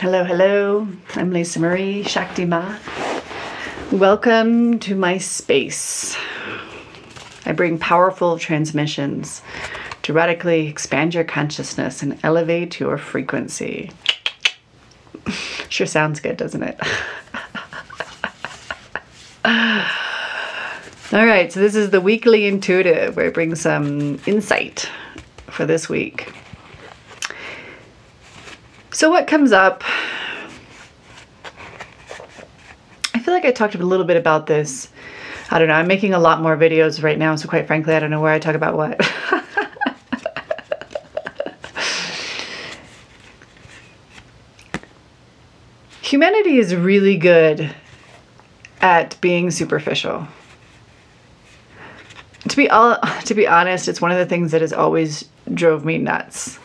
Hello, hello. I'm Lisa Marie Shakti Ma. Welcome to my space. I bring powerful transmissions to radically expand your consciousness and elevate your frequency. Sure sounds good, doesn't it? All right, so this is the weekly intuitive where I bring some insight for this week. So, what comes up? I feel like I talked a little bit about this. I don't know. I'm making a lot more videos right now, so quite frankly, I don't know where I talk about what. Humanity is really good at being superficial. To be all, to be honest, it's one of the things that has always drove me nuts.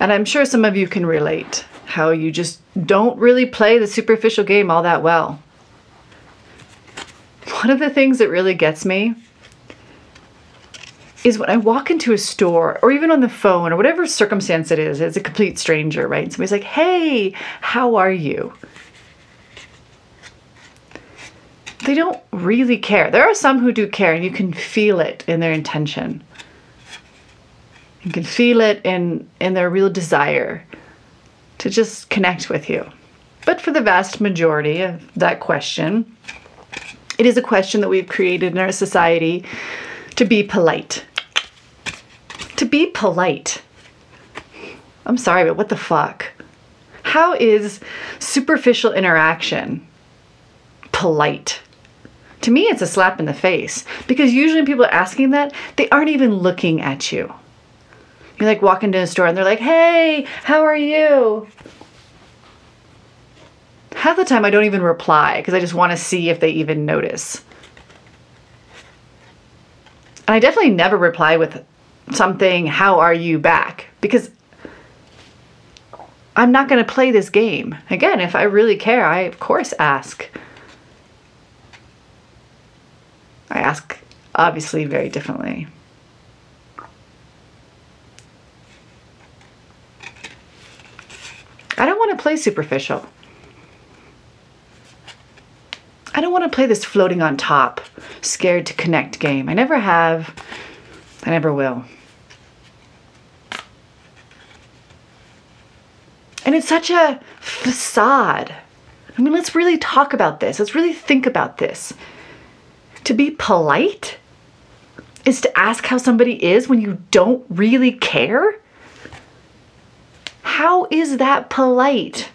And I'm sure some of you can relate how you just don't really play the superficial game all that well. One of the things that really gets me is when I walk into a store or even on the phone or whatever circumstance it is, it's a complete stranger, right? Somebody's like, hey, how are you? They don't really care. There are some who do care, and you can feel it in their intention. You can feel it in, in their real desire to just connect with you. But for the vast majority of that question, it is a question that we've created in our society to be polite. To be polite. I'm sorry, but what the fuck? How is superficial interaction polite? To me, it's a slap in the face because usually people are asking that, they aren't even looking at you. You like walk into a store and they're like, hey, how are you? Half the time I don't even reply because I just want to see if they even notice. And I definitely never reply with something, how are you back? Because I'm not going to play this game. Again, if I really care, I of course ask. I ask obviously very differently. I don't to play superficial. I don't want to play this floating on top, scared to connect game. I never have. I never will. And it's such a facade. I mean, let's really talk about this. Let's really think about this. To be polite is to ask how somebody is when you don't really care? How is that polite?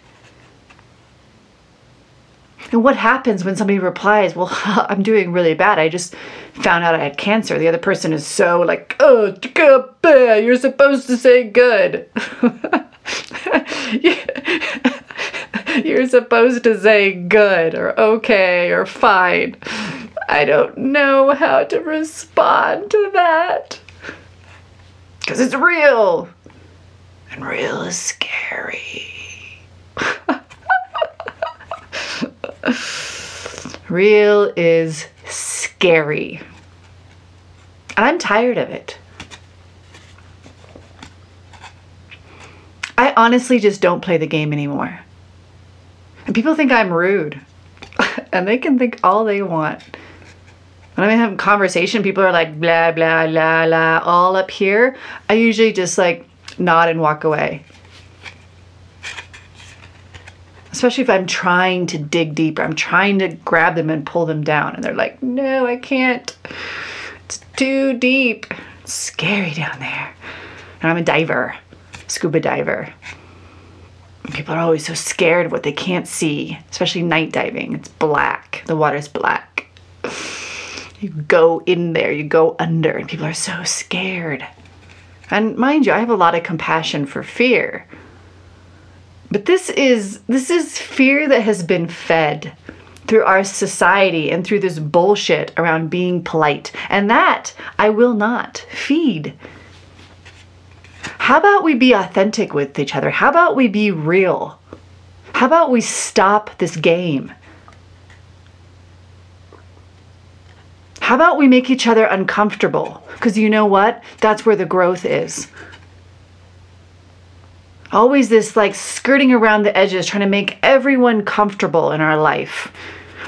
And what happens when somebody replies, Well, I'm doing really bad. I just found out I had cancer. The other person is so like, Oh, uh, you're supposed to say good. you're supposed to say good or okay or fine. I don't know how to respond to that. Because it's real. And real scary. real is scary. And I'm tired of it. I honestly just don't play the game anymore. And people think I'm rude. and they can think all they want. When I'm having conversation, people are like blah blah blah blah all up here. I usually just like nod and walk away. Especially if I'm trying to dig deeper. I'm trying to grab them and pull them down. And they're like, no, I can't. It's too deep. It's scary down there. And I'm a diver, scuba diver. People are always so scared of what they can't see, especially night diving. It's black. The water's black. You go in there, you go under, and people are so scared. And mind you, I have a lot of compassion for fear. But this is this is fear that has been fed through our society and through this bullshit around being polite. And that I will not feed. How about we be authentic with each other? How about we be real? How about we stop this game? How about we make each other uncomfortable? Because you know what? That's where the growth is. Always this like skirting around the edges, trying to make everyone comfortable in our life.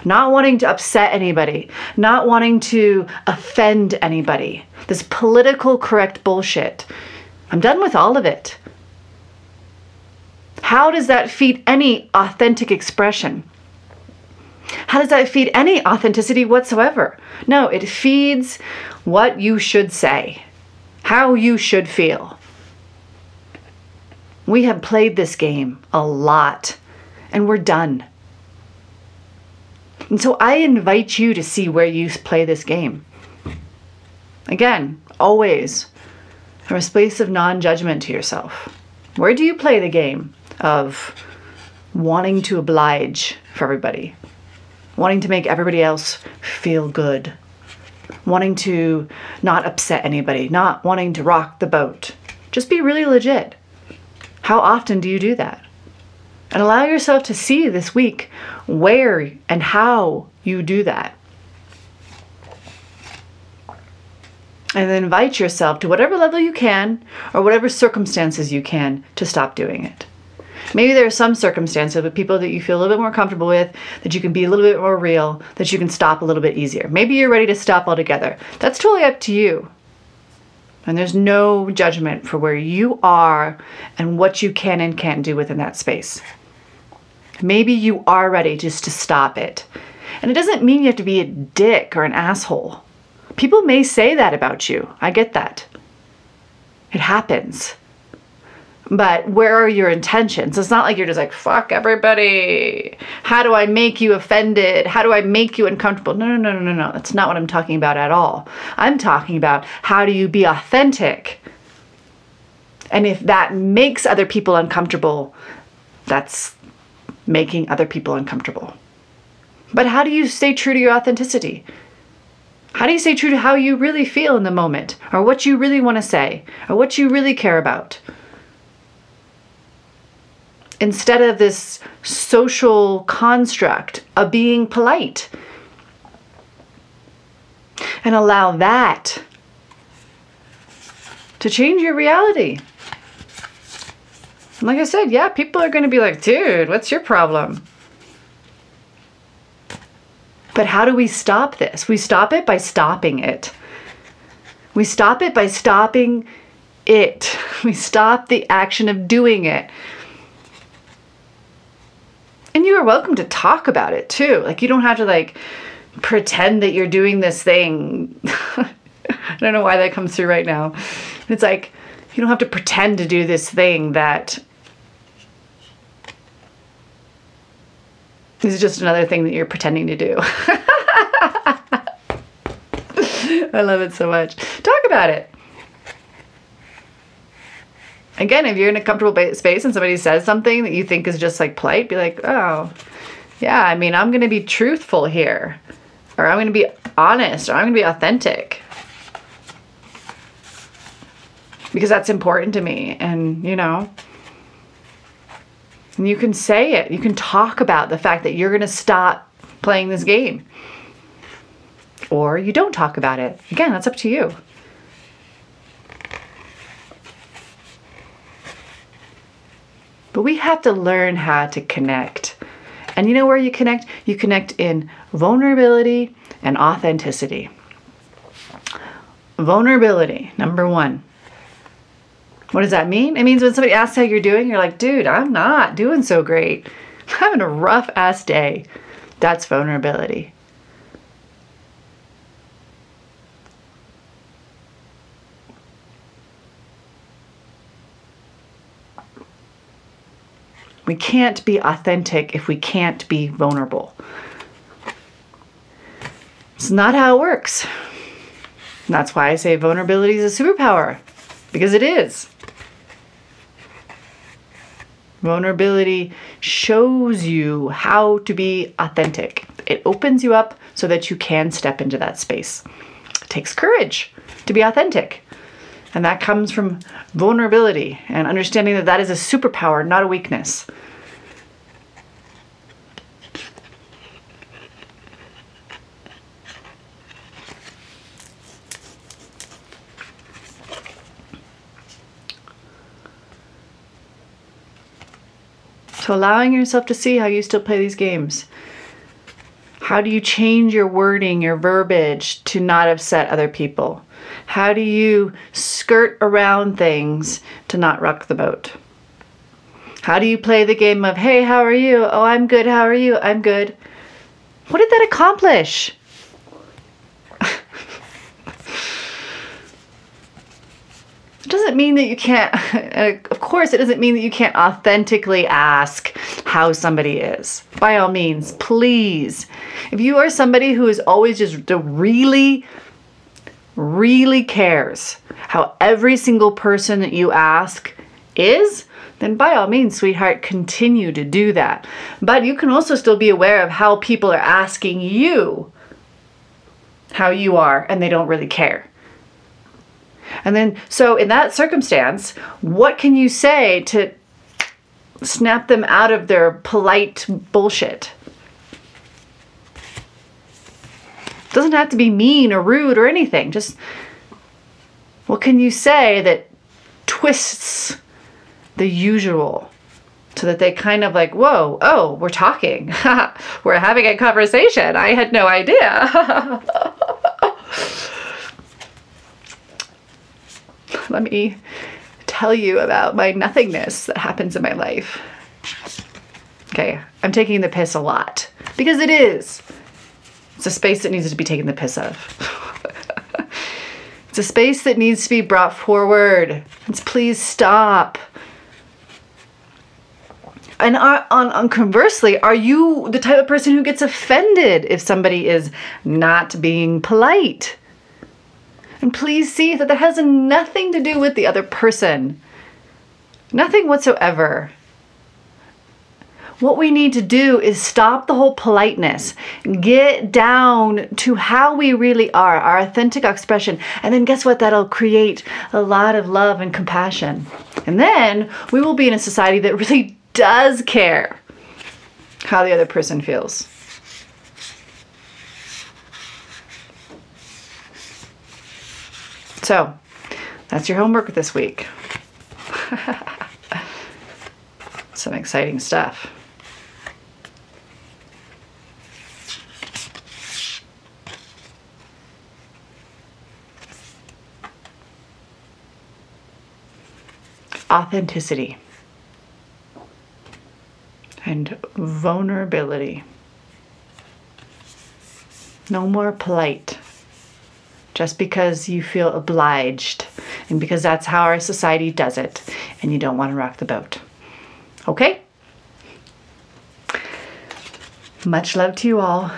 Not wanting to upset anybody, not wanting to offend anybody. This political correct bullshit. I'm done with all of it. How does that feed any authentic expression? How does that feed any authenticity whatsoever? No, it feeds what you should say, how you should feel. We have played this game a lot and we're done. And so I invite you to see where you play this game. Again, always from a space of non judgment to yourself. Where do you play the game of wanting to oblige for everybody? Wanting to make everybody else feel good? Wanting to not upset anybody? Not wanting to rock the boat? Just be really legit. How often do you do that? And allow yourself to see this week where and how you do that. And invite yourself to whatever level you can or whatever circumstances you can to stop doing it. Maybe there are some circumstances with people that you feel a little bit more comfortable with, that you can be a little bit more real, that you can stop a little bit easier. Maybe you're ready to stop altogether. That's totally up to you. And there's no judgment for where you are and what you can and can't do within that space. Maybe you are ready just to stop it. And it doesn't mean you have to be a dick or an asshole. People may say that about you. I get that. It happens. But where are your intentions? It's not like you're just like, fuck everybody. How do I make you offended? How do I make you uncomfortable? No, no, no, no, no, no. That's not what I'm talking about at all. I'm talking about how do you be authentic? And if that makes other people uncomfortable, that's making other people uncomfortable. But how do you stay true to your authenticity? How do you stay true to how you really feel in the moment, or what you really want to say, or what you really care about? Instead of this social construct of being polite. And allow that to change your reality. like I said, yeah, people are going to be like, dude, what's your problem? But how do we stop this? We stop it by stopping it. We stop it by stopping it. We stop the action of doing it. Are welcome to talk about it too. Like you don't have to like pretend that you're doing this thing. I don't know why that comes through right now. It's like you don't have to pretend to do this thing that is just another thing that you're pretending to do. I love it so much. Talk about it again, if you're in a comfortable space and somebody says something that you think is just like polite, be like, oh, yeah, I mean, I'm going to be truthful here, or I'm going to be honest, or I'm going to be authentic. Because that's important to me. And, you know, and you can say it. You can talk about the fact that you're going to stop playing this game. Or you don't talk about it. Again, that's up to you. But we have to learn how to connect. And you know where you connect? You connect in vulnerability and authenticity. Vulnerability, number one. What does that mean? It means when somebody asks how you're doing, you're like, dude, I'm not doing so great. I'm having a rough ass day. That's vulnerability. We can't be authentic if we can't be vulnerable. It's not how it works. And that's why I say vulnerability is a superpower, because it is. Vulnerability shows you how to be authentic. It opens you up so that you can step into that space. It takes courage to be authentic. And that comes from vulnerability and understanding that that is a superpower, not a weakness. So, allowing yourself to see how you still play these games. How do you change your wording, your verbiage to not upset other people? How do you skirt around things to not rock the boat? How do you play the game of, hey, how are you? Oh, I'm good. How are you? I'm good. What did that accomplish? It doesn't mean that you can't, uh, of course, it doesn't mean that you can't authentically ask how somebody is. By all means, please. If you are somebody who is always just really, really cares how every single person that you ask is, then by all means, sweetheart, continue to do that. But you can also still be aware of how people are asking you how you are and they don't really care. And then, so in that circumstance, what can you say to snap them out of their polite bullshit? Doesn't have to be mean or rude or anything. Just what can you say that twists the usual so that they kind of like, whoa, oh, we're talking. we're having a conversation. I had no idea. let me tell you about my nothingness that happens in my life. Okay, I'm taking the piss a lot because it is. It's a space that needs to be taken the piss of. it's a space that needs to be brought forward. It's please stop. And on, on conversely, are you the type of person who gets offended if somebody is not being polite? And please see that that has nothing to do with the other person. Nothing whatsoever. What we need to do is stop the whole politeness, get down to how we really are, our authentic expression, and then guess what? That'll create a lot of love and compassion. And then we will be in a society that really does care how the other person feels. So that's your homework this week. Some exciting stuff. Authenticity and vulnerability. No more polite just because you feel obliged and because that's how our society does it and you don't want to rock the boat. Okay? Much love to you all.